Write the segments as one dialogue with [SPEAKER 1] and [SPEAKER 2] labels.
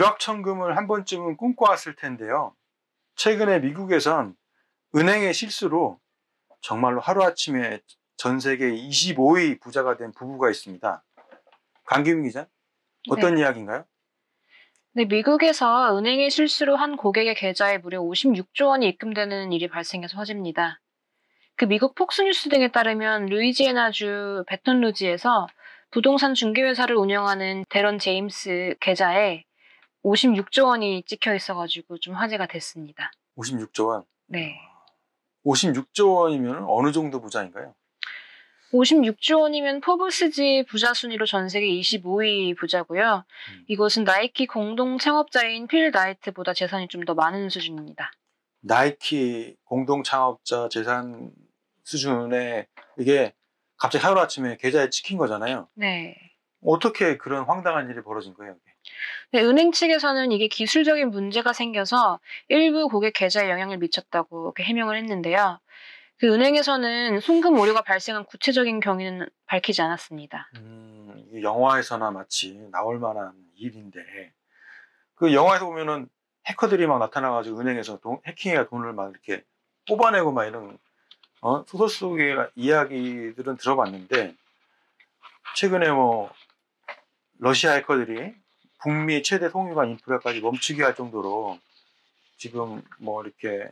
[SPEAKER 1] 일확천금을 한 번쯤은 꿈꿔왔을 텐데요. 최근에 미국에선 은행의 실수로 정말로 하루아침에 전 세계 25위 부자가 된 부부가 있습니다. 강기민 기자, 어떤 이야기인가요?
[SPEAKER 2] 네, 미국에서 은행의 실수로 한 고객의 계좌에 무려 56조 원이 입금되는 일이 발생해서 화제입니다. 그 미국 폭스뉴스 등에 따르면 루이지애나주 베톤루지에서 부동산 중개회사를 운영하는 데런 제임스 계좌에 56조 원이 찍혀 있어가지고 좀 화제가 됐습니다.
[SPEAKER 1] 56조 원.
[SPEAKER 2] 네.
[SPEAKER 1] 56조 원이면 어느 정도 부자인가요?
[SPEAKER 2] 56조 원이면 포브스지 부자 순위로 전 세계 25위 부자고요.
[SPEAKER 1] 음.
[SPEAKER 2] 이것은 나이키 공동 창업자인 필 나이트보다 재산이 좀 더 많은 수준입니다.
[SPEAKER 1] 나이키 공동 창업자 재산 수준에 이게 갑자기 하루아침에 계좌에 찍힌 거잖아요.
[SPEAKER 2] 네.
[SPEAKER 1] 어떻게 그런 황당한 일이 벌어진 거예요? 이게?
[SPEAKER 2] 네, 은행 측에서는 이게 기술적인 문제가 생겨서 일부 고객 계좌에 영향을 미쳤다고 해명을 했는데요. 그 은행에서는 송금 오류가 발생한 구체적인 경위는 밝히지 않았습니다.
[SPEAKER 1] 음, 영화에서나 마치 나올 만한 일인데 그 영화에서 보면은 해커들이 막 나타나가지고 은행에서 돈, 해킹해가 돈을 막 이렇게 뽑아내고 막 이런 어? 소설 속의 이야기들은 들어봤는데 최근에 뭐 러시아 해커들이 북미 최대 송유관 인프라까지 멈추게 할 정도로 지금 뭐 이렇게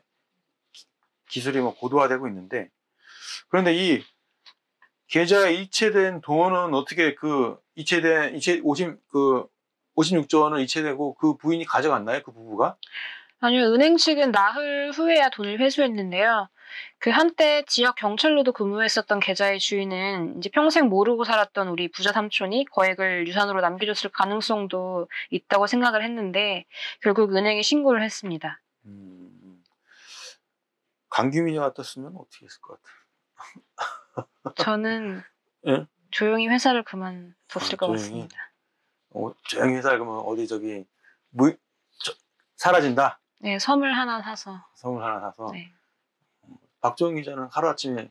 [SPEAKER 1] 기- 기술이 뭐 고도화되고 있는데 그런데 이 계좌에 이체된 돈은 어떻게 그 이체된 이체 50그 56조 원을 이체되고 그 부인이 가져갔나요? 그 부부가?
[SPEAKER 2] 아니요, 은행 측은 나흘 후에야 돈을 회수했는데요. 그 한때 지역 경찰로도 근무했었던 계좌의 주인은 이제 평생 모르고 살았던 우리 부자 삼촌이 거액을 유산으로 남겨줬을 가능성도 있다고 생각을 했는데 결국 은행에 신고를 했습니다.
[SPEAKER 1] 음, 강규민이 같았으면 어떻게 했을 것 같아?
[SPEAKER 2] 저는
[SPEAKER 1] 예?
[SPEAKER 2] 조용히 회사를 그만뒀을
[SPEAKER 1] 아,
[SPEAKER 2] 것
[SPEAKER 1] 조용히?
[SPEAKER 2] 같습니다.
[SPEAKER 1] 어, 조용히 회사 그러면 어디 저기 무 저- 사라진다.
[SPEAKER 2] 네, 섬을 하나 사서.
[SPEAKER 1] 선물 하나 사서
[SPEAKER 2] 네.
[SPEAKER 1] 박정희 기자는 하루 아침에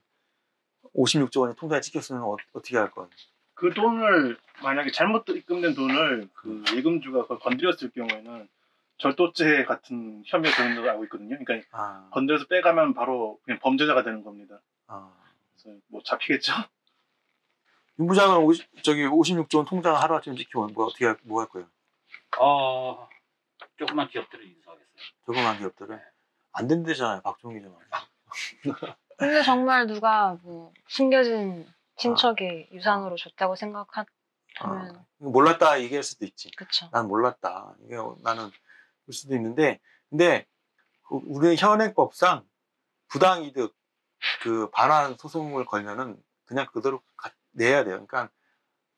[SPEAKER 1] 56조 원이 통장에 찍혔으면 어, 어떻게 할 거야?
[SPEAKER 3] 그 돈을 만약에 잘못 입금된 돈을 그 예금주가 그걸 건드렸을 경우에는 절도죄 같은 혐의가 되는 걸로 알고 있거든요. 그러니까
[SPEAKER 1] 아,
[SPEAKER 3] 건드려서 빼가면 바로 그냥 범죄자가 되는 겁니다.
[SPEAKER 1] 아.
[SPEAKER 3] 그래서 뭐 잡히겠죠?
[SPEAKER 1] 윤 부장은 50, 저기 56조 원 통장 하루 아침에 찍히면 뭐 어떻게 할, 뭐 할 거예요?
[SPEAKER 4] 어, 조그만 기업들을
[SPEAKER 1] 저금한 기업들은 안 된대잖아요, 기자.
[SPEAKER 2] 근데 정말 누가 뭐 숨겨진
[SPEAKER 1] 아.
[SPEAKER 2] 친척이 유산으로 줬다고 생각하면
[SPEAKER 1] 아, 몰랐다 얘기할 수도 있지.
[SPEAKER 2] 그쵸.
[SPEAKER 1] 난 몰랐다. 이게 나는 그럴 수도 있는데, 근데 그 우리 현행법상 부당이득 그 반환 소송을 걸면은 그냥 그대로 가- 내야 돼요. 그러니까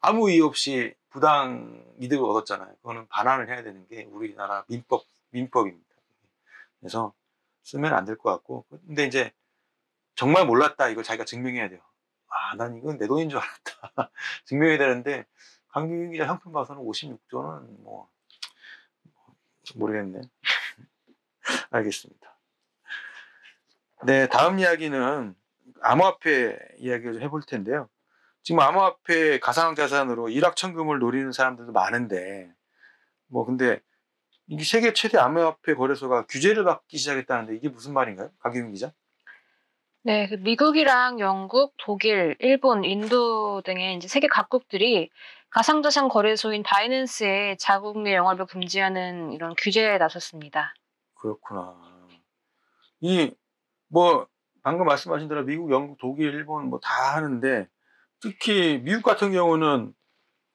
[SPEAKER 1] 아무 이유 없이 부당 이득을 얻었잖아요. 그거는 반환을 해야 되는 게 우리나라 민법 민법입니다. 그래서 쓰면 안 될 것 같고, 근데 이제 정말 몰랐다 이걸 자기가 증명해야 돼요. 아, 난 이건 내 돈인 줄 알았다. 증명해야 되는데 강규 기자 형편 봐서는 56조는 뭐 모르겠네. 알겠습니다. 네, 다음 이야기는 암호화폐 이야기를 좀 해볼 텐데요. 지금 암호화폐 가상자산으로 일확천금을 노리는 사람들도 많은데, 뭐 근데 이게 세계 최대 암호화폐 거래소가 규제를 받기 시작했다는데 이게 무슨 말인가요? 강규민 기자?
[SPEAKER 2] 네, 그 미국이랑 영국, 독일, 일본, 인도 등의 이제 세계 각국들이 가상자산 거래소인 바이낸스에 자국 내 영업을 금지하는 이런 규제에 나섰습니다.
[SPEAKER 1] 그렇구나. 이, 뭐, 방금 말씀하신 대로 미국, 영국, 독일, 일본 뭐 다 하는데, 특히 미국 같은 경우는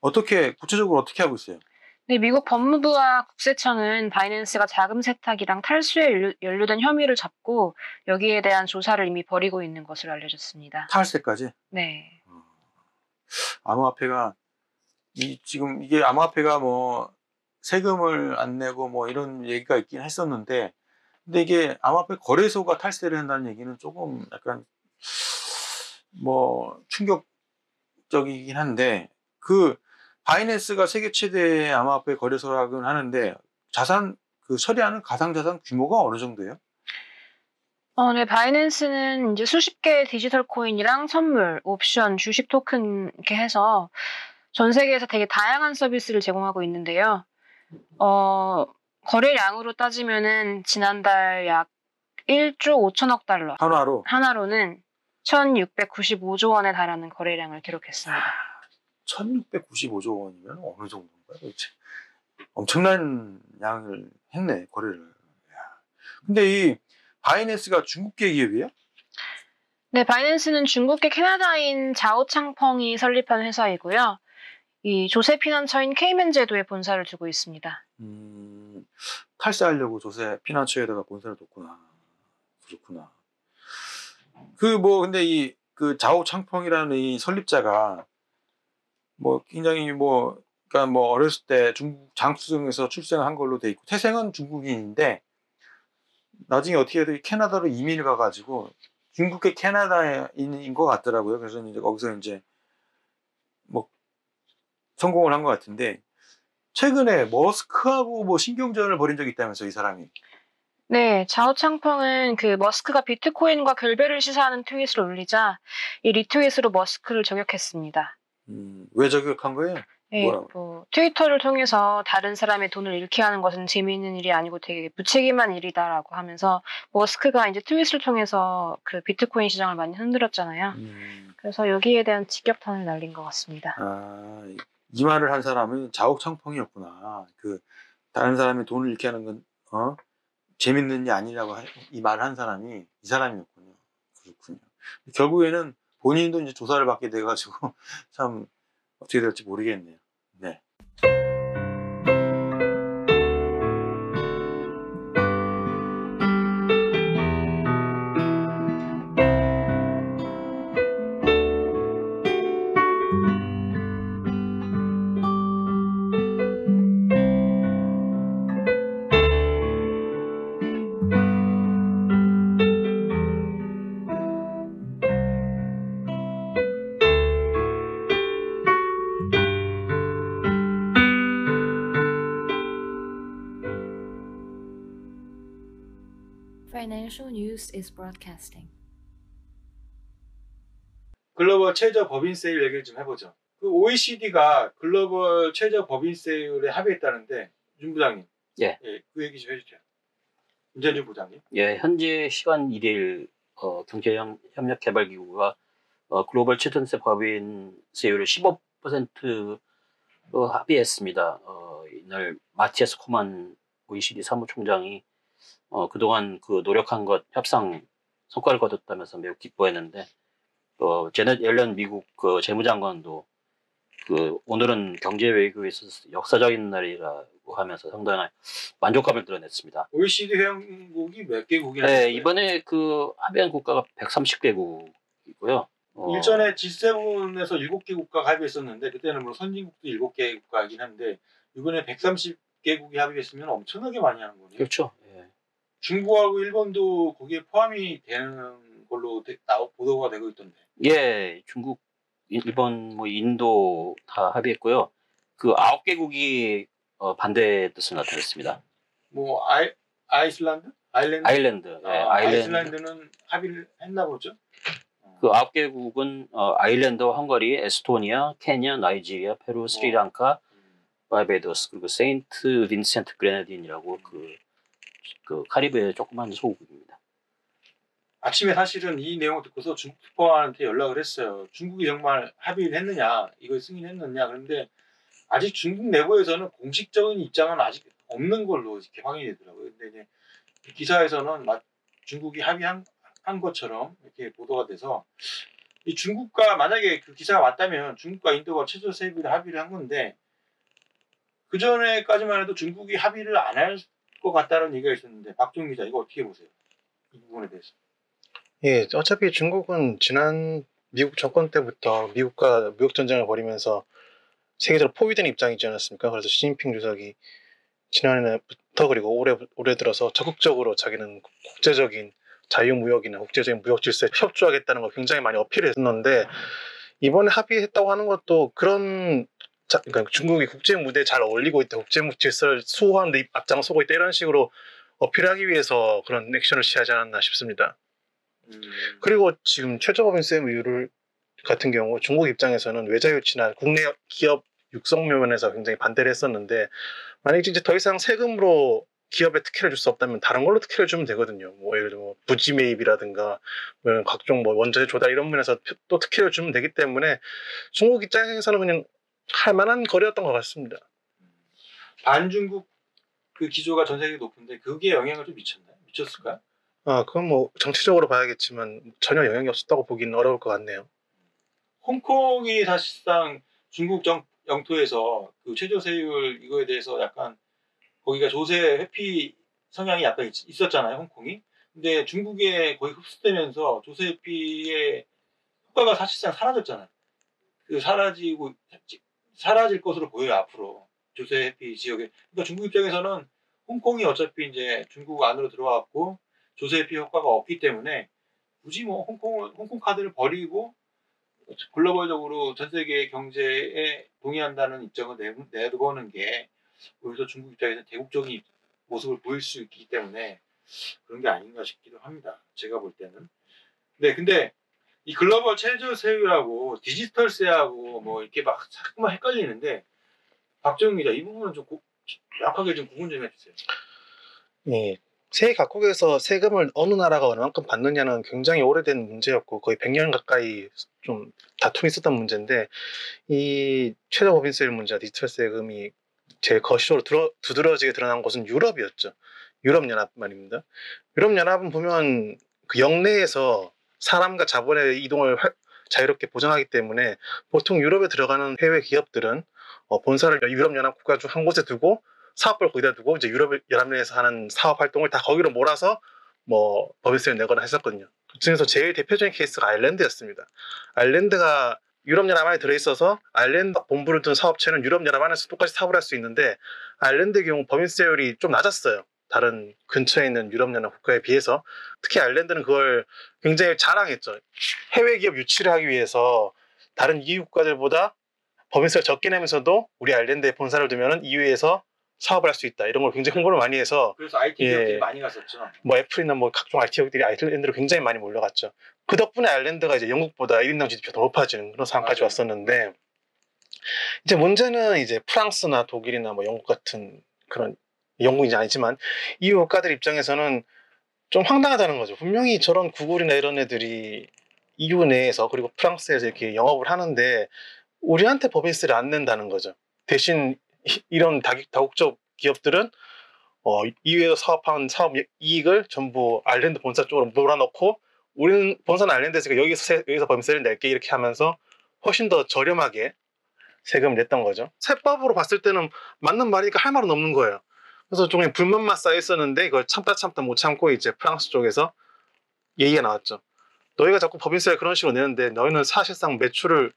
[SPEAKER 1] 어떻게, 구체적으로 어떻게 하고 있어요?
[SPEAKER 2] 네, 미국 법무부와 국세청은 바이낸스가 자금 세탁이랑 탈수에 연루, 연루된 혐의를 잡고 여기에 대한 조사를 이미 벌이고 있는 것으로 알려졌습니다.
[SPEAKER 1] 탈세까지?
[SPEAKER 2] 네.
[SPEAKER 1] 암호화폐가, 이, 지금 이게 암호화폐가 뭐, 세금을 안 내고 뭐 이런 얘기가 있긴 했었는데, 근데 이게 암호화폐 거래소가 탈세를 한다는 얘기는 조금 약간, 뭐, 충격적이긴 한데, 그, 바이낸스가 세계 최대 암호화폐 거래소라고는 하는데, 자산, 그 처리하는 가상자산 규모가 어느 정도예요?
[SPEAKER 2] 어, 네, 바이낸스는 이제 수십 개의 디지털 코인이랑 선물, 옵션, 주식 토큰 이렇게 해서 전 세계에서 되게 다양한 서비스를 제공하고 있는데요. 어, 거래량으로 따지면은 지난달 약 1조 5천억 달러,
[SPEAKER 1] 하나로
[SPEAKER 2] 하나로는 1,695조 원에 달하는 거래량을 기록했습니다.
[SPEAKER 1] 1695조 원이면 어느 정도인가요? 도대체? 엄청난 양을 했네, 거래를. 야. 근데 이 바이낸스가 중국계 기업이에요?
[SPEAKER 2] 네, 바이낸스는 중국계 캐나다인 자오창펑이 설립한 회사이고요. 이 조세 피난처인 케이맨 제도에 본사를 두고 있습니다.
[SPEAKER 1] 음, 탈세하려고 조세 피난처에다가 본사를 뒀구나. 그렇구나. 그 뭐 근데 이 그 자오 창펑이라는 이 설립자가 뭐 굉장히 뭐 그러니까 뭐 어렸을 때 중국 장수성에서 출생한 걸로 돼 있고 태생은 중국인인데 나중에 어떻게 해도 캐나다로 이민을 가가지고 중국계 캐나다인인 것 같더라고요. 그래서 이제 거기서 이제 뭐 성공을 한 것 같은데 최근에 머스크하고 뭐 신경전을 벌인 적이 있다면서 이 사람이.
[SPEAKER 2] 네, 자오창펑은 그 머스크가 비트코인과 결별을 시사하는 트윗을 올리자 이 리트윗으로 머스크를 저격했습니다.
[SPEAKER 1] 음, 왜 저격한 거예요?
[SPEAKER 2] 네?
[SPEAKER 1] 뭐
[SPEAKER 2] 트위터를 통해서 다른 사람의 돈을 잃게 하는 것은 재미있는 일이 아니고 되게 무책임한 일이다라고 하면서 머스크가 이제 트윗을 통해서 그 비트코인 시장을 많이 흔들었잖아요.
[SPEAKER 1] 음,
[SPEAKER 2] 그래서 여기에 대한 직격탄을 날린 것 같습니다.
[SPEAKER 1] 아, 이- 이 말을 한 사람은 자옥창펑이었구나. 그 다른 사람이 돈을 잃게 하는 건 어? 재밌는 일 아니라고 하- 이 말을 한 사람이 이 사람이었군요. 그렇군요. 결국에는 본인도 이제 조사를 받게 돼가지고 참 어떻게 될지 모르겠네요. 네.
[SPEAKER 5] Financial news is broadcasting.
[SPEAKER 1] 글로벌 최저 법인세율 얘기를 좀 해보죠. 그 OECD가 글로벌 최저 법인세율에 합의했다는데 윤 부장님,
[SPEAKER 4] 예.
[SPEAKER 1] 그 얘기 좀 해주세요. 윤재준 부장님.
[SPEAKER 4] 예, 현재 시간 1일 어, 경제협력개발기구가 어, 글로벌 최전세 법인세율을 15% 어, 합의했습니다. 어, 이날 마티아스 코만 OECD 사무총장이 어, 그동안 그 노력한 것 협상 성과를 거뒀다면서 매우 기뻐했는데 어, 제넷 옐런 미국 그 재무장관도 그 오늘은 경제 외교에 있어서 역사적인 날이라고 하면서 상당한 만족감을 드러냈습니다.
[SPEAKER 1] OECD 회원국이 몇 개국이나
[SPEAKER 4] 네? 이번에 그 합의한 국가가 130개국이고요. 어,
[SPEAKER 1] 일전에 G7에서 7개 국가가 합의했었는데 그때는 물론 선진국도 7개 국가이긴 한데 이번에 130개국이 합의했으면 엄청나게 많이 하는 거네요.
[SPEAKER 4] 그렇죠. 예.
[SPEAKER 1] 중국하고 일본도 거기에 포함이 되는 걸로 되- 나오- 보도가 되고 있던데.
[SPEAKER 4] 예, 중국, 일본, 뭐 인도 다 합의했고요. 그 아홉 개국이 어, 반대 뜻을 나타냈습니다.
[SPEAKER 1] 뭐 아이, 아이슬란드? 아일랜드?
[SPEAKER 4] 아일랜드, 예,
[SPEAKER 1] 아,
[SPEAKER 4] 아일랜드.
[SPEAKER 1] 아이슬란드는 합의를 했나 보죠. 어.
[SPEAKER 4] 그 아홉 개국은 어, 아일랜드와 헝가리, 에스토니아, 케냐, 나이지리아, 페루, 스리랑카,
[SPEAKER 1] 음.
[SPEAKER 4] 바베이도스 그리고 세인트 빈센트 그레나딘이라고 그, 그 카리브해 조그만 소국입니다.
[SPEAKER 1] 아침에 사실은 이 내용을 듣고서 중국 특파원한테 연락을 했어요. 중국이 정말 합의를 했느냐, 이걸 승인했느냐. 그런데 아직 중국 내부에서는 공식적인 입장은 아직 없는 걸로 이렇게 확인이 되더라고요. 근데 이제 기사에서는 마- 중국이 합의한 한 것처럼 이렇게 보도가 돼서 이 중국과 만약에 그 기사가 맞다면 중국과 인도가 최저 세율 합의를 한 건데 그 전에까지만 해도 중국이 합의를 안 할 것 같다는 얘기가 있었는데 박종 기자 이거 어떻게 보세요? 이 부분에 대해서.
[SPEAKER 6] 예, 어차피 중국은 지난 미국 정권 때부터 미국과 무역 전쟁을 벌이면서 세계적으로 포위된 입장이지 않았습니까? 그래서 시진핑 주석이 지난해부터 그리고 올해 올해 들어서 적극적으로 자기는 국제적인 자유무역이나 국제적인 무역 질서에 협조하겠다는 걸 굉장히 많이 어필했었는데 이번에 합의했다고 하는 것도 그런 자, 그러니까 중국이 국제 무대에 잘 어울리고 있다, 국제 질서를 수호하는 데 앞장서고 있다 이런 식으로 어필하기 위해서 그런 액션을 취하지 않았나 싶습니다.
[SPEAKER 1] 음.
[SPEAKER 6] 그리고 지금 최저법인세 이율을 같은 경우 중국 입장에서는 외자 유치나 국내 기업 육성 면에서 굉장히 반대를 했었는데 만약에 이제 더 이상 세금으로 기업에 특혜를 줄 수 없다면 다른 걸로 특혜를 주면 되거든요. 뭐 예를 들어 뭐 부지 매입이라든가 뭐 이런 각종 뭐 원자재 조달 이런 면에서 또 특혜를 주면 되기 때문에 중국 입장에서는 그냥 할 만한 거래였던 것 같습니다.
[SPEAKER 1] 반중국 그 기조가 전 세계 높은데 그게 영향을 좀 미쳤나요? 미쳤을까요?
[SPEAKER 6] 아 그건 뭐 정치적으로 봐야겠지만 전혀 영향이 없었다고 보기는 어려울 것 같네요.
[SPEAKER 1] 홍콩이 사실상 중국 정, 영토에서 그 최저세율 이거에 대해서 약간 거기가 조세 회피 성향이 약간 있, 있었잖아요, 홍콩이. 근데 중국에 거의 흡수되면서 조세 회피의 효과가 사실상 사라졌잖아요. 그 사라지고 사라질 것으로 보여요 앞으로 조세 회피 지역에. 그러니까 중국 입장에서는 홍콩이 어차피 이제 중국 안으로 들어왔고 조세 회피 효과가 없기 때문에 굳이 뭐 홍콩 홍콩 카드를 버리고 글로벌적으로 전 세계 경제에 동의한다는 입장을 내, 내보는 게 오히려 중국 입장에서 대국적인 모습을 보일 수 있기 때문에 그런 게 아닌가 싶기도 합니다. 제가 볼 때는. 네, 근데 이 글로벌 최저 세율하고 디지털세하고 뭐 이렇게 막 자꾸만 헷갈리는데 박정희 기자 이 부분은 좀 고, 약하게 좀 구분 좀 해주세요.
[SPEAKER 6] 예. 세계 각국에서 세금을 어느 나라가 얼마만큼 받느냐는 굉장히 오래된 문제였고 거의 100년 가까이 좀 다툼이 있었던 문제인데 이 최저 법인세율 문제와 디지털 세금이 제일 거시적으로 들어, 두드러지게 드러난 곳은 유럽이었죠. 유럽연합 말입니다. 유럽연합은 보면 그 영내에서 사람과 자본의 이동을 활- 자유롭게 보장하기 때문에 보통 유럽에 들어가는 해외 기업들은 어, 본사를 유럽연합 국가 중 한 곳에 두고 사업을 거기다 두고 이제 유럽 연합 내에서 하는 사업 활동을 다 거기로 몰아서 뭐 법인세를 내거나 했었거든요. 그 중에서 제일 대표적인 케이스가 아일랜드였습니다. 아일랜드가 유럽 연합 안에 들어있어서 아일랜드 본부를 둔 사업체는 유럽 연합 안에서 똑같이 사업을 할 수 있는데 아일랜드의 경우 법인세율이 좀 낮았어요. 다른 근처에 있는 유럽 연합 국가에 비해서 특히 아일랜드는 그걸 굉장히 자랑했죠. 해외 기업 유치를 하기 위해서 다른 EU 국가들보다 법인세를 적게 내면서도 우리 아일랜드에 본사를 두면은 EU에서 사업을 할 수 있다. 이런 걸 굉장히 홍보를 많이 해서
[SPEAKER 1] 그래서 IT
[SPEAKER 6] 예.
[SPEAKER 1] 기업들이 많이 갔었죠.
[SPEAKER 6] 뭐 애플이나 뭐 각종 IT 기업들이 아일랜드로 굉장히 많이 몰려갔죠. 그 덕분에 아일랜드가 이제 영국보다 1인당 GDP가 더 높아지는 그런 상황까지
[SPEAKER 1] 맞아요.
[SPEAKER 6] 왔었는데 이제 문제는 이제 프랑스나 독일이나 뭐 영국 같은 그런 영국이 아니지만 EU 국가들 입장에서는 좀 황당하다는 거죠. 분명히 저런 구글이나 이런 애들이 EU 내에서 그리고 프랑스에서 이렇게 영업을 하는데 우리한테 법인세를 안 낸다는 거죠. 대신 이- 이런 다국- 다국적 기업들은 어, EU에서 사업한 사업 이익을 전부 아일랜드 본사 쪽으로 몰아넣고 우리는 본사는 아일랜드에서 여기서 세- 여기서 법인세를 낼게 이렇게 하면서 훨씬 더 저렴하게 세금을 냈던 거죠. 세법으로 봤을 때는 맞는 말이니까 할 말은 없는 거예요. 그래서 좀 그냥 불만만 쌓여 있었는데 이걸 참다 참다 못 참고 이제 프랑스 쪽에서 얘기가 나왔죠. 너희가 자꾸 법인세를 그런 식으로 내는데 너희는 사실상 매출을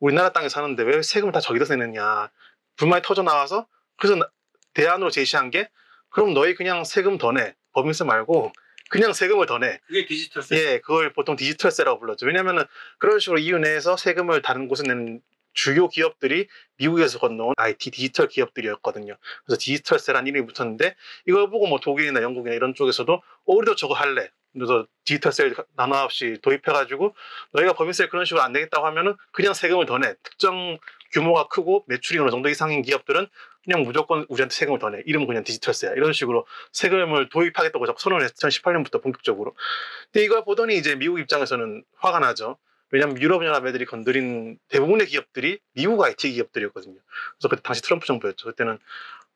[SPEAKER 6] 우리나라 땅에 사는데 왜 세금을 다 저기다 내느냐. 불만이 터져 나와서 그래서 나- 대안으로 제시한 게 그럼 너희 그냥 세금 더 내. 법인세 말고 그냥 세금을 더 내.
[SPEAKER 1] 그게 디지털세.
[SPEAKER 6] 예, 그걸 보통 디지털세라고 불렀죠. 왜냐면은 그런 식으로 EU 내에서 세금을 다른 곳에 내는 주요 기업들이 미국에서 건너온 IT 디지털 기업들이었거든요. 그래서 디지털세라는 이름이 붙었는데 이걸 보고 뭐 독일이나 영국이나 이런 쪽에서도 어, 우리도 저거 할래. 그래서 디지털세를 나눠 없이 도입해가지고 너희가 법인세 그런 식으로 안 내겠다고 하면은 그냥 세금을 더 내. 특정 규모가 크고 매출이 어느 정도 이상인 기업들은 그냥 무조건 우리한테 세금을 더 내. 이름은 그냥 디지털세야. 이런 식으로 세금을 도입하겠다고 자꾸 선언을 했어요. 2018년부터 본격적으로. 근데 이걸 보더니 이제 미국 입장에서는 화가 나죠. 왜냐하면 유럽연합 애들이 건드린 대부분의 기업들이 미국 IT 기업들이었거든요. 그래서 그때 당시 트럼프 정부였죠. 그때는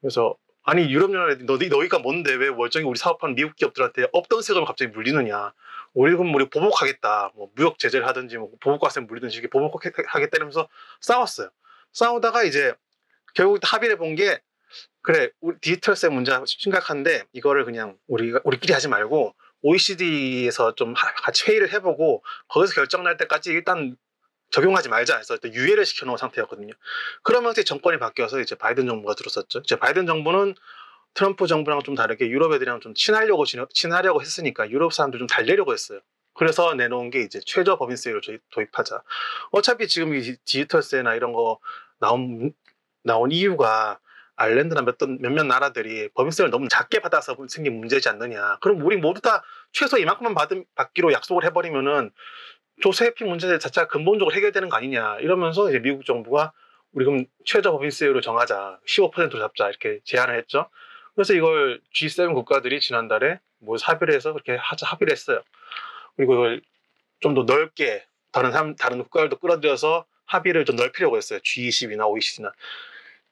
[SPEAKER 6] 그래서 아니 유럽연합 애들이 너희, 너희가 뭔데 왜 멀쩡히 우리 사업하는 미국 기업들한테 없던 세금을 갑자기 물리느냐. 우리 그럼 우리 보복하겠다. 뭐 무역 제재를 하든지 뭐 보복과세 물리든지 이렇게 보복하겠다 이러면서 싸웠어요. 싸우다가 이제 결국 합의를 본 게 그래 우리 디지털세 문제가 심각한데 이거를 그냥 우리가 우리끼리 하지 말고 OECD에서 좀 하- 같이 회의를 해보고 거기서 결정 날 때까지 일단 적용하지 말자 해서 일단 유예를 시켜놓은 상태였거든요. 그러면서 정권이 바뀌어서 이제 바이든 정부가 들었었죠. 이제 바이든 정부는 트럼프 정부랑 좀 다르게 유럽 애들이랑 좀 친하려고 친하려고 했으니까 유럽 사람들 좀 달래려고 했어요. 그래서 내놓은 게 이제 최저 법인세율을 도입하자. 어차피 지금 이 디지털세나 이런 거 나온 나온 이유가 아일랜드나 몇, 몇몇 나라들이 법인세를 너무 작게 받아서 생긴 문제지 않느냐. 그럼 우리 모두 다 최소 이만큼만 받, 받기로 약속을 해버리면은 조세피 문제 자체가 근본적으로 해결되는 거 아니냐. 이러면서 이제 미국 정부가 우리 그럼 최저 법인세율을 정하자. 15%로 잡자. 이렇게 제안을 했죠. 그래서 이걸 G7 국가들이 지난달에 뭐 합의를 해서 그렇게 하자 합의를 했어요. 그리고 이걸 좀 더 넓게 다른 사람, 다른 국가들도 끌어들여서 합의를 좀 넓히려고 했어요. G20이나 OECD나.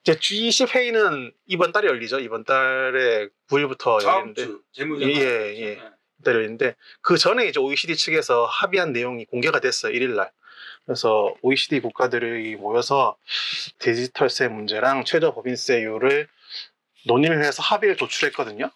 [SPEAKER 6] 이제 G20 회의는 이번 달에 열리죠. 이번 달에 9일부터 열리는데
[SPEAKER 1] 재무장
[SPEAKER 6] 예, 예. 달에 열리는데 그 전에 이제 OECD 측에서 합의한 내용이 공개가 됐어요. 1일 날. 그래서 OECD 국가들이 모여서 디지털세 문제랑 최저 법인세율을 논의를 해서 합의를 도출했거든요.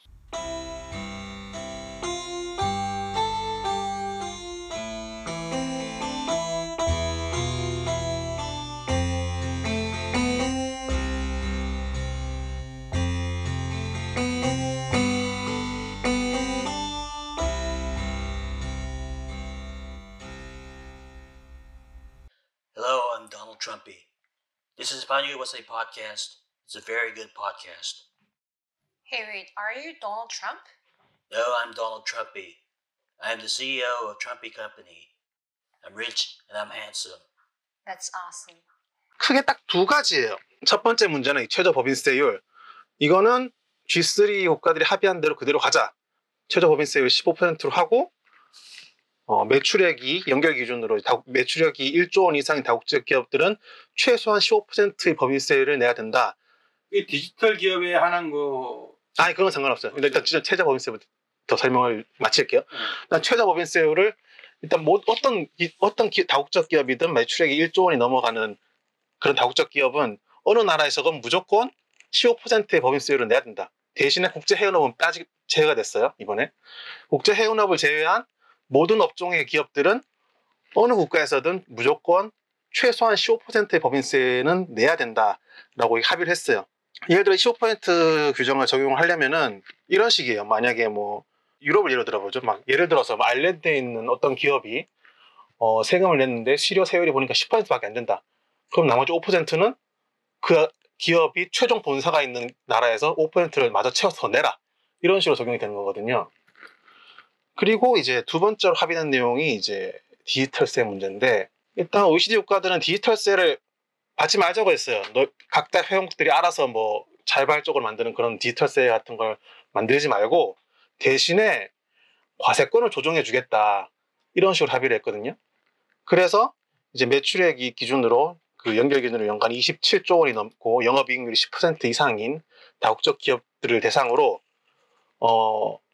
[SPEAKER 4] USA podcast. It's a very good podcast.
[SPEAKER 2] Hey, wait, are you Donald Trump?
[SPEAKER 4] No, I'm Donald Trumpy. I am the CEO of Trumpy Company. I'm rich and I'm handsome.
[SPEAKER 2] That's awesome.
[SPEAKER 6] 크게 딱 두 가지예요. 첫 번째 문제는 이 최저 법인세율. 이거는 G3 국가들이 합의한 대로 그대로 가자. 최저 법인세율 15%로 하고 어, 매출액이 연결 기준으로 다- 매출액이 1조 원 이상인 다국적 기업들은 최소한 15%의 법인세율을 내야 된다.
[SPEAKER 1] 이 디지털 기업에 한한 거
[SPEAKER 6] 아니 그건 상관없어요. 근데 일단 진짜 최저 법인세부터 더 설명을 마칠게요. 일단 최저 법인세율을 일단 뭐 어떤 기- 어떤 기- 다국적 기업이든 매출액이 1조 원이 넘어가는 그런 다국적 기업은 어느 나라에서건 무조건 15%의 법인세율을 내야 된다. 대신에 국제 해운업은 빠지 제외가 됐어요 이번에 국제 해운업을 제외한 모든 업종의 기업들은 어느 국가에서든 무조건 최소한 15%의 법인세는 내야 된다라고 합의를 했어요. 예를 들어 15% 규정을 적용하려면은 이런 식이에요. 만약에 뭐 유럽을 예로 들어보죠. 막 예를 들어서 뭐 아일랜드에 있는 어떤 기업이 어, 세금을 냈는데 실효 세율이 보니까 10%밖에 안 된다. 그럼 나머지 5%는 그 기업이 최종 본사가 있는 나라에서 5%를 마저 채워서 더 내라. 이런 식으로 적용이 되는 거거든요. 그리고 이제 두 번째로 합의된 내용이 이제 디지털세 문제인데 일단 OECD 국가들은 디지털세를 받지 말자고 했어요. 너, 각자 회원국들이 알아서 뭐 자발적으로 만드는 그런 디지털세 같은 걸 만들지 말고 대신에 과세권을 조정해 주겠다. 이런 식으로 합의를 했거든요. 그래서 이제 매출액이 기준으로 그 연결 기준으로 연간 27조 원이 넘고 영업이익률이 10% 이상인 다국적 기업들을 대상으로 어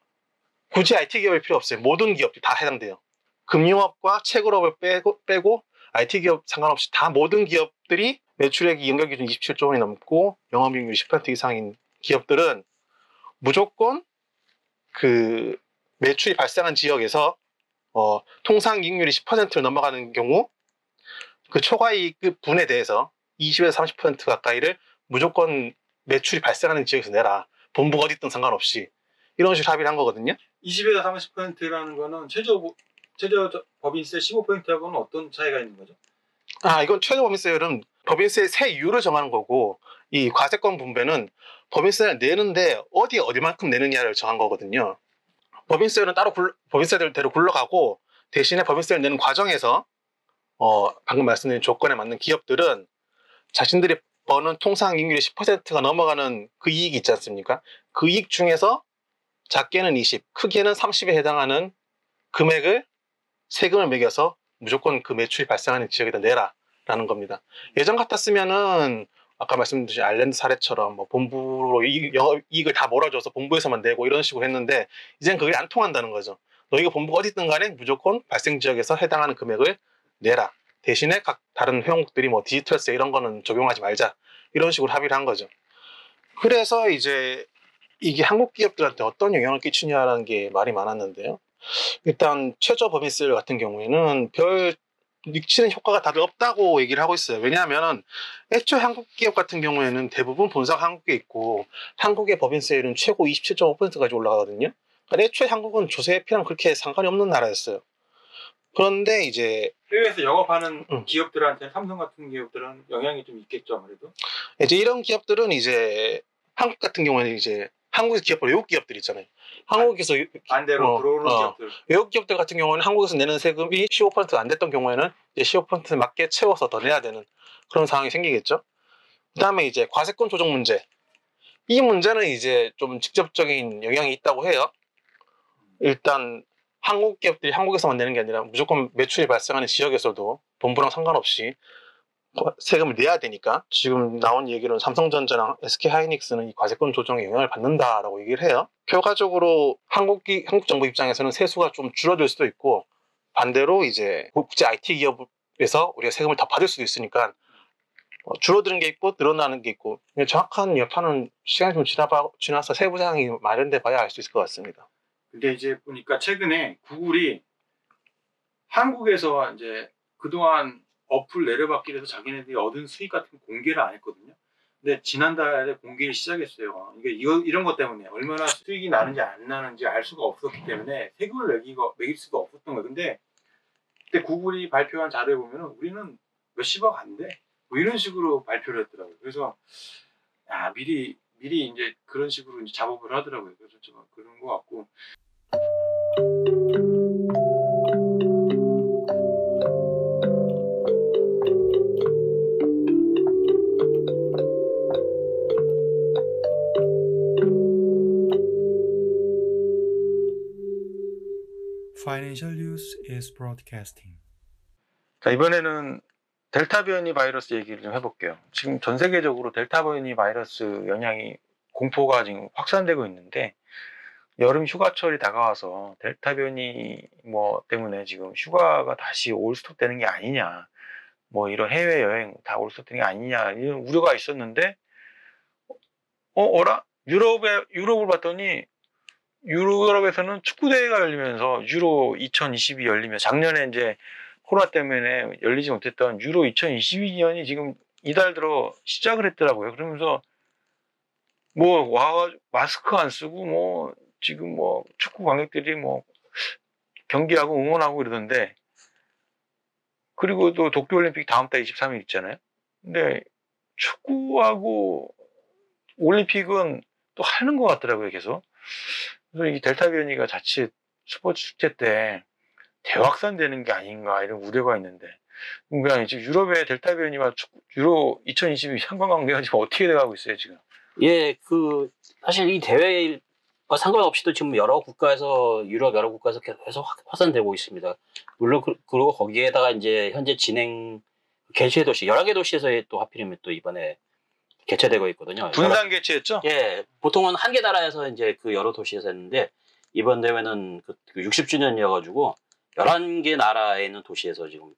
[SPEAKER 6] 굳이 IT 기업일 필요 없어요. 모든 기업들이 다 해당돼요. 금융업과 채굴업을 빼고, 빼고 IT 기업 상관없이 다 모든 기업들이 매출액이 연결 기준 27조 원이 넘고 영업이익률 10% 이상인 기업들은 무조건 그 매출이 발생한 지역에서 어, 통상 이익률이 10%를 넘어가는 경우 그 초과이익 분에 대해서 20에서 30% 가까이를 무조건 매출이 발생하는 지역에서 내라. 본부가 어디 있든 상관없이 이런 식으로 합의를 한 거거든요.
[SPEAKER 1] 20에서 30%라는 거는 최저 보- 최저 저- 법인세 15%하고는 어떤 차이가 있는 거죠?
[SPEAKER 6] 아, 이건 최저 법인세율은 법인세 세율을 정하는 거고 이 과세권 분배는 법인세를 내는데 어디에 어디만큼 내느냐를 정한 거거든요. 법인세율은 따로 굴, 법인세대로 굴러가고 대신에 법인세를 내는 과정에서 어, 방금 말씀드린 조건에 맞는 기업들은 자신들이 버는 통상 이익률이 10%가 넘어가는 그 이익이 있지 않습니까? 그 이익 중에서 작게는 20, 크게는 30에 해당하는 금액을 세금을 매겨서 무조건 그 매출이 발생하는 지역에다 내라라는 겁니다. 예전 같았으면은 아까 말씀드린 아일랜드 사례처럼 뭐 본부로 이익을 다 몰아줘서 본부에서만 내고 이런 식으로 했는데 이제는 그게 안 통한다는 거죠. 너희가 본부가 어디든 간에 무조건 발생 지역에서 해당하는 금액을 내라. 대신에 각 다른 회원국들이 뭐 디지털세 이런 거는 적용하지 말자. 이런 식으로 합의를 한 거죠. 그래서 이제 이게 한국 기업들한테 어떤 영향을 끼치냐라는 게 말이 많았는데요. 일단 최저 법인세율 같은 경우에는 별 미치는 효과가 다들 없다고 얘기를 하고 있어요. 왜냐하면 애초에 한국 기업 같은 경우에는 대부분 본사가 한국에 있고 한국의 법인세율은 최고 27.5%까지 올라가거든요. 그러니까 애초에 한국은 조세 피랑 그렇게 상관이 없는 나라였어요. 그런데 이제
[SPEAKER 1] 해외에서 영업하는
[SPEAKER 6] 음.
[SPEAKER 1] 기업들한테 삼성 같은 기업들은 영향이 좀 있겠죠 아무래도.
[SPEAKER 6] 이제 이런 기업들은 이제 한국 같은 경우에는 이제 한국에서 기업을 외국 기업들 있잖아요. 한국에서
[SPEAKER 1] 반대로
[SPEAKER 6] 어,
[SPEAKER 1] 들어오는
[SPEAKER 6] 어.
[SPEAKER 1] 기업들.
[SPEAKER 6] 외국 기업들 같은 경우는 한국에서 내는 세금이 15%가 안 됐던 경우에는 이제 15% 맞게 채워서 더 내야 되는 그런 상황이 생기겠죠. 그다음에 이제 과세권 조정 문제. 이 문제는 이제 좀 직접적인 영향이 있다고 해요. 일단 한국 기업들이 한국에서만 내는 게 아니라 무조건 매출이 발생하는 지역에서도 본부랑 상관없이 과- 세금을 내야 되니까 지금 나온 얘기로는 삼성전자랑 SK하이닉스는 이 과세권 조정에 영향을 받는다라고 얘기를 해요. 결과적으로 한국 기, 한국 정부 입장에서는 세수가 좀 줄어들 수도 있고 반대로 이제 국제 IT 기업에서 우리가 세금을 더 받을 수도 있으니까 어, 줄어드는 게 있고 늘어나는 게 있고 정확한 여파는 시간이 좀 지나봐, 지나서 세부상이 마련돼 봐야 알 수 있을 것 같습니다.
[SPEAKER 1] 근데 이제 보니까 최근에 구글이 한국에서 이제 그동안 어플 내려받기 위해서 자기네들이 얻은 수익 같은 거 공개를 안 했거든요. 근데 지난달에 공개를 시작했어요. 이게 이거, 이런 것 때문에 얼마나 수익이 나는지 안 나는지 알 수가 없었기 때문에 세금을 매기가, 매길 수가 없었던 거예요. 근데 그때 구글이 발표한 자료에 보면은 우리는 몇십억 안 돼. 뭐 이런 식으로 발표를 했더라고요. 그래서 야, 미리 미리 이제 그런 식으로 이제 작업을 하더라고요. 그래서 좀 그런 것 같고
[SPEAKER 7] Financial News is broadcasting.
[SPEAKER 1] 자, 이번에는 델타 변이 바이러스 얘기를 좀 해볼게요. 지금 전 세계적으로 델타 변이 바이러스 영향이 공포가 지금 확산되고 있는데 여름 휴가철이 다가와서 델타 변이 뭐 때문에 지금 휴가가 다시 올스톱 되는 게 아니냐, 뭐 이런 해외 여행 다 올스톱 되는 게 아니냐 이런 우려가 있었는데 어 어라 유럽에 유럽을 봤더니 유럽에서는 축구 대회가 열리면서 유로 2022 열리면 작년에 이제 코로나 때문에 열리지 못했던 유로 2022년이 지금 이달 들어 시작을 했더라고요. 그러면서 뭐 와 마스크 안 쓰고 뭐 지금 뭐 축구 관객들이 뭐 경기하고 응원하고 이러던데 그리고 또 도쿄올림픽 다음 달 23일 있잖아요. 근데 축구하고 올림픽은 또 하는 것 같더라고요, 계속. 그래서 이 델타 변이가 자칫 스포츠 축제 때 대확산되는 게 아닌가 이런 우려가 있는데 그러니까 지금 유럽의 델타 변이와 유로 2022 상관관계가 지금 어떻게 돼가고 있어요 지금?
[SPEAKER 4] 예, 그 사실 이 대회와 상관없이도 지금 여러 국가에서 유럽 여러 국가에서 계속 확- 확산되고 있습니다. 물론 그, 리고 거기에다가 이제 현재 진행 개최 도시 여러 개 도시에서 또 하필이면 또 이번에 개최되고 있거든요.
[SPEAKER 1] 분산 개최했죠?
[SPEAKER 4] 예, 보통은 한 개 나라에서 이제 그 여러 도시에서 했는데 이번 대회는 그 60주년이어가지고 11개 나라에 있는 도시에서 지금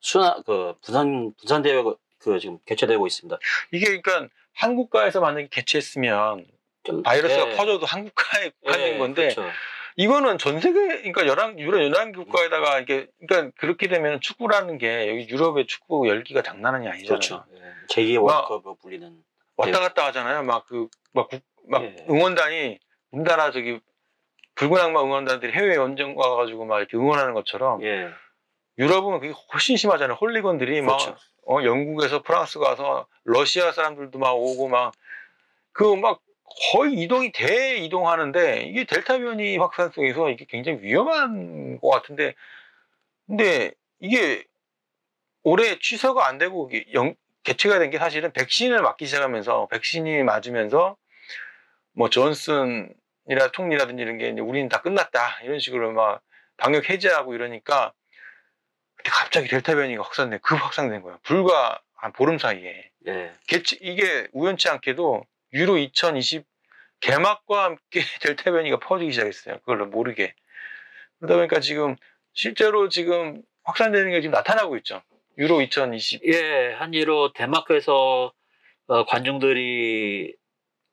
[SPEAKER 4] 순화 그 분산 분산 대회가 그 지금 개최되고 있습니다.
[SPEAKER 1] 이게 그러니까 한국가에서 만약에 개최했으면
[SPEAKER 4] 좀
[SPEAKER 1] 바이러스가
[SPEAKER 4] 예,
[SPEAKER 1] 퍼져도 한국가에 국한된
[SPEAKER 4] 예,
[SPEAKER 1] 건데
[SPEAKER 4] 그렇죠.
[SPEAKER 1] 이거는 전 세계 그러니까 열한 유럽 연한 국가에다가 이게 그러니까 그렇게 되면 축구라는 게 여기 유럽의 축구 열기가 장난이 아니잖아요.
[SPEAKER 4] 그렇죠. 예, 제2의
[SPEAKER 1] 와.
[SPEAKER 4] 월드컵으로 불리는
[SPEAKER 1] 왔다 갔다 하잖아요. 막 그막막
[SPEAKER 4] 예.
[SPEAKER 1] 응원단이 우리나라 저기 붉은 악마 응원단들이 해외 원정 와가지고 막 이렇게 응원하는 것처럼
[SPEAKER 4] 예,
[SPEAKER 1] 유럽은 그게 훨씬 심하잖아요. 홀리건들이
[SPEAKER 4] 그렇죠.
[SPEAKER 1] 막 어, 영국에서 프랑스 가서 러시아 사람들도 막 오고 막 그막 거의 이동이 대 이동하는데 이게 델타 변이 확산 속에서 이게 굉장히 위험한 것 같은데 근데 이게 올해 취소가 안 되고 영- 개최가 된 게 사실은 백신을 맞기 시작하면서 백신이 맞으면서 뭐 존슨이라 총리라든지 이런 게 이제 우리는 다 끝났다 이런 식으로 막 방역 해제하고 이러니까 근데 갑자기 델타 변이가 확산돼 급 확산된 거야. 불과 한 보름 사이에.
[SPEAKER 4] 예,
[SPEAKER 1] 개최, 이게 우연치 않게도 유로 2020 개막과 함께 델타 변이가 퍼지기 시작했어요. 그걸 모르게. 그러다 보니까 지금 실제로 지금 확산되는 게 지금 나타나고 있죠. 유로 2020.
[SPEAKER 4] 예, 한일로 데마크에서 어, 관중들이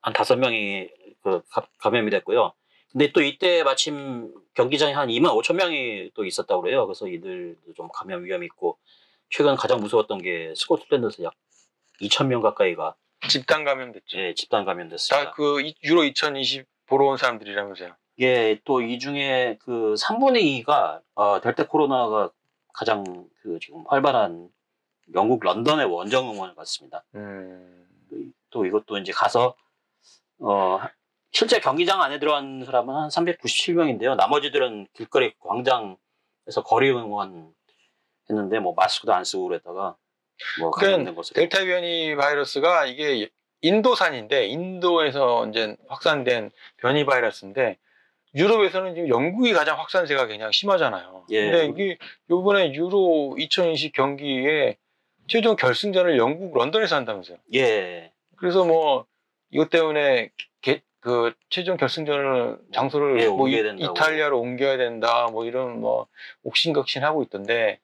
[SPEAKER 4] 한 다섯 명이 그 가- 감염이 됐고요. 근데 또 이때 마침 경기장에 한 2만 5천 명이 또 있었다고 그래요. 그래서 이들도 좀 감염 위험이 있고 최근 가장 무서웠던 게 스코틀랜드에서 약 2천 명 가까이가
[SPEAKER 1] 집단 감염됐죠.
[SPEAKER 4] 예, 집단 감염됐습니다.
[SPEAKER 1] 다 그 유로 2020 보러 온 사람들이라면서요.
[SPEAKER 4] 이게 또이 중에 그 3분의 2가 어, 델타 코로나가 가장 그 지금 활발한 영국 런던의 원정 응원을 갔습니다.
[SPEAKER 1] 음.
[SPEAKER 4] 또 이것도 이제 가서 어 실제 경기장 안에 들어간 사람은 한 397명인데요. 나머지들은 길거리 광장에서 거리 응원 했는데 뭐 마스크도 안 쓰고 그랬다가 뭐
[SPEAKER 1] 그러니까 델타 변이 바이러스가 이게 인도산인데 인도에서 이제 확산된 변이 바이러스인데 유럽에서는 지금 영국이 가장 확산세가 굉장히 심하잖아요.
[SPEAKER 4] 예.
[SPEAKER 1] 근데 이게 요번에 유로 2020 경기에 최종 결승전을 영국 런던에서 한다면서요.
[SPEAKER 4] 예.
[SPEAKER 1] 그래서 뭐 이것 때문에 개- 그 최종 결승전을 장소를
[SPEAKER 4] 예,
[SPEAKER 1] 뭐 이-. 이탈리아로 옮겨야 된다 뭐 이런 뭐 옥신각신 하고 있던데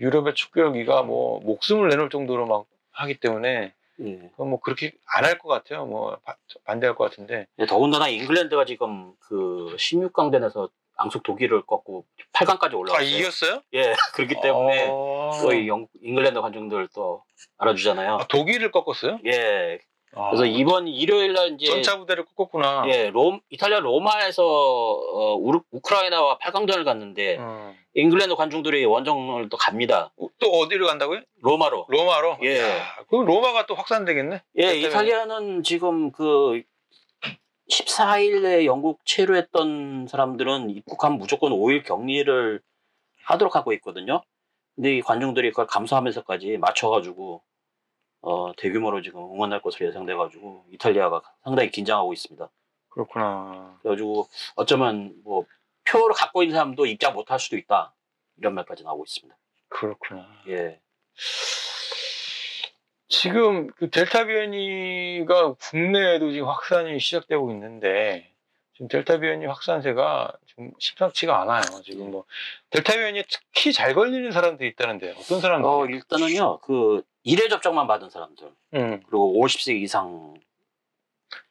[SPEAKER 1] 유럽의 축구 열기가 뭐 목숨을 내놓을 정도로 막 하기 때문에
[SPEAKER 4] 예.
[SPEAKER 1] 뭐 그렇게 안 할 것 같아요. 뭐 바- 반대할 것 같은데
[SPEAKER 4] 예, 더군다나 잉글랜드가 지금 그 16강전에서 앙숙 독일을 꺾고 8강까지 올라왔어요.
[SPEAKER 1] 이겼어요?
[SPEAKER 4] 예, 그렇기 때문에
[SPEAKER 1] 어...
[SPEAKER 4] 거의 영, 잉글랜드 관중들 또 알아주잖아요.
[SPEAKER 1] 아, 독일을 꺾었어요?
[SPEAKER 4] 예.
[SPEAKER 1] 아,
[SPEAKER 4] 그래서 이번 일요일 날 이제
[SPEAKER 1] 전차 부대를 꺾었구나.
[SPEAKER 4] 예, 롬 이탈리아 로마에서 어, 우르, 우크라이나와 8강전을 갖는데
[SPEAKER 1] 어.
[SPEAKER 4] 잉글랜드 관중들이 원정을 또 갑니다.
[SPEAKER 1] 또 어디로 간다고요?
[SPEAKER 4] 로마로.
[SPEAKER 1] 로마로?
[SPEAKER 4] 예.
[SPEAKER 1] 야, 그럼 로마가 또 확산되겠네?
[SPEAKER 4] 예,
[SPEAKER 1] 그때문에.
[SPEAKER 4] 이탈리아는 지금 그 14일에 영국 체류했던 사람들은 입국하면 무조건 5일 격리를 하도록 하고 있거든요. 근데 이 관중들이 그걸 감수하면서까지 맞춰가지고 어, 대규모로 지금 응원할 것으로 예상돼가지고 이탈리아가 상당히 긴장하고 있습니다.
[SPEAKER 1] 그렇구나.
[SPEAKER 4] 그래가지고 어쩌면 뭐 표를 갖고 있는 사람도 입장 못 할 수도 있다 이런 말까지 나오고 있습니다.
[SPEAKER 1] 그렇구나.
[SPEAKER 4] 예,
[SPEAKER 1] 지금 그 델타 변이가 국내에도 지금 확산이 시작되고 있는데 지금 델타 변이 확산세가 지금 심상치가 않아요. 지금 뭐 델타 변이에 특히 잘 걸리는 사람들이 있다는데 어떤 사람들?
[SPEAKER 4] 어, 일단은요 그 1회 접종만 받은 사람들
[SPEAKER 1] 음.
[SPEAKER 4] 그리고 50세 이상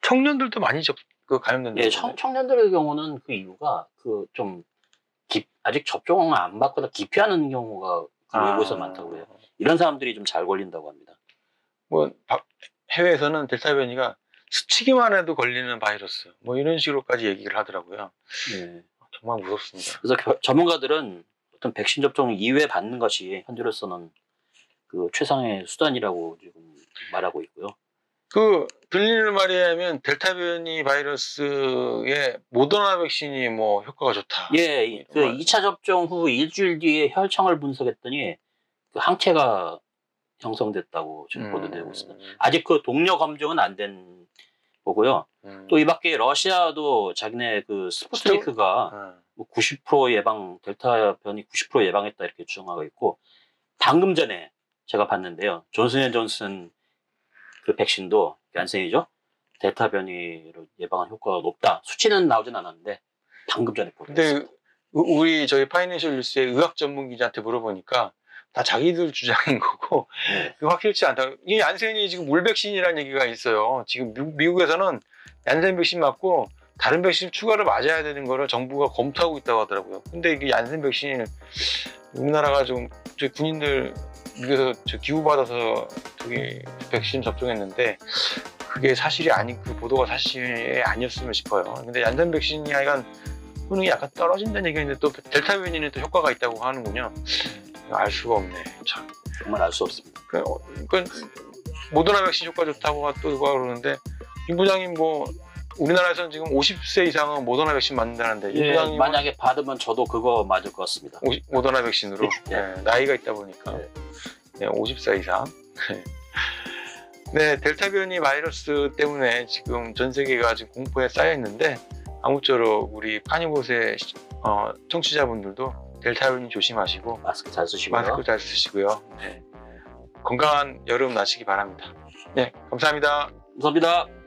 [SPEAKER 1] 청년들도 많이 접, 그 감염된다.
[SPEAKER 4] 예, 청, 청년들의 경우는 그 이유가 그 좀 아직 접종을 안 받거나 기피하는 경우가 그
[SPEAKER 1] 아.
[SPEAKER 4] 외국에서 많다고 해요. 이런 사람들이 좀 잘 걸린다고 합니다.
[SPEAKER 1] 뭐 바- 해외에서는 델타 변이가 스치기만 해도 걸리는 바이러스 뭐 이런 식으로까지 얘기를 하더라고요.
[SPEAKER 4] 예.
[SPEAKER 1] 정말 무섭습니다.
[SPEAKER 4] 그래서 겨- 전문가들은 어떤 백신 접종 2회 받는 것이 현재로서는 그 최상의 수단이라고 지금 말하고 있고요.
[SPEAKER 1] 그 들리는 말에 하면 델타 변이 바이러스에 모더나 백신이 뭐 효과가 좋다.
[SPEAKER 4] 예, 이- 그
[SPEAKER 1] 정말.
[SPEAKER 4] 2차 접종 후 일주일 뒤에 혈청을 분석했더니 그 항체가 형성됐다고 지금 보도되고 있습니다. 아직 그 동료 검증은 안 된 거고요.
[SPEAKER 1] 음.
[SPEAKER 4] 또이 밖에 러시아도 자기네 그 스푸트니크가
[SPEAKER 1] 어.
[SPEAKER 4] 뭐90% 예방 델타 변이 90% 예방했다 이렇게 주장하고 있고 방금 전에 제가 봤는데요. 존슨앤존슨 그 백신도 얀센이죠. 델타 변이로 예방한 효과가 높다. 수치는 나오진 않았는데 방금 전에 보도했습니다.
[SPEAKER 1] 우- 우리 저희 파이낸셜 뉴스의 의학 전문 기자한테 물어보니까 다 자기들 주장인 거고
[SPEAKER 4] 네.
[SPEAKER 1] 그 확실치 않다. 이 얀센이 지금 물 백신이라는 얘기가 있어요. 지금 미, 국에서는 얀센 백신 맞고 다른 백신 추가로 맞아야 되는 거를 정부가 검토하고 있다고 하더라고요. 근데 이게 얀센 백신을 우리나라가 좀 저희 군인들 미국에서 저 기후 받아서 저기 백신 접종했는데 그게 사실이 아닌 그 보도가 사실이 아니었으면 싶어요. 근데 얀센 백신이 하여간 효능이 약간 떨어진다는 얘기가 있는데 또 델타 변이는 또 효과가 있다고 하는군요. 알 수가 없네. 참.
[SPEAKER 4] 정말 알 수 없습니다.
[SPEAKER 1] 그, 어, 그 모더나 백신 효과 좋다고 또 이거 그러는데 임 부장님 뭐 우리나라에서는 지금 50세 이상은 모더나 백신 맞는다는데 임
[SPEAKER 4] 예,
[SPEAKER 1] 부장님
[SPEAKER 4] 만약에 받으면 저도 그거 맞을 것 같습니다.
[SPEAKER 1] 모더나 백신으로
[SPEAKER 4] 예.
[SPEAKER 1] 네, 나이가 있다 보니까
[SPEAKER 4] 예.
[SPEAKER 1] 네, 50세 이상. 네, 델타 변이 바이러스 때문에 지금 전 세계가 지금 공포에 쌓여 있는데 아무쪼록 우리 파니봇의 시- 어, 청취자분들도 델타 변이 조심하시고
[SPEAKER 4] 마스크 잘 쓰시고요.
[SPEAKER 1] 마스크 잘 쓰시고요. 네. 건강한 여름 나시기 바랍니다. 네, 감사합니다.
[SPEAKER 4] 감사합니다.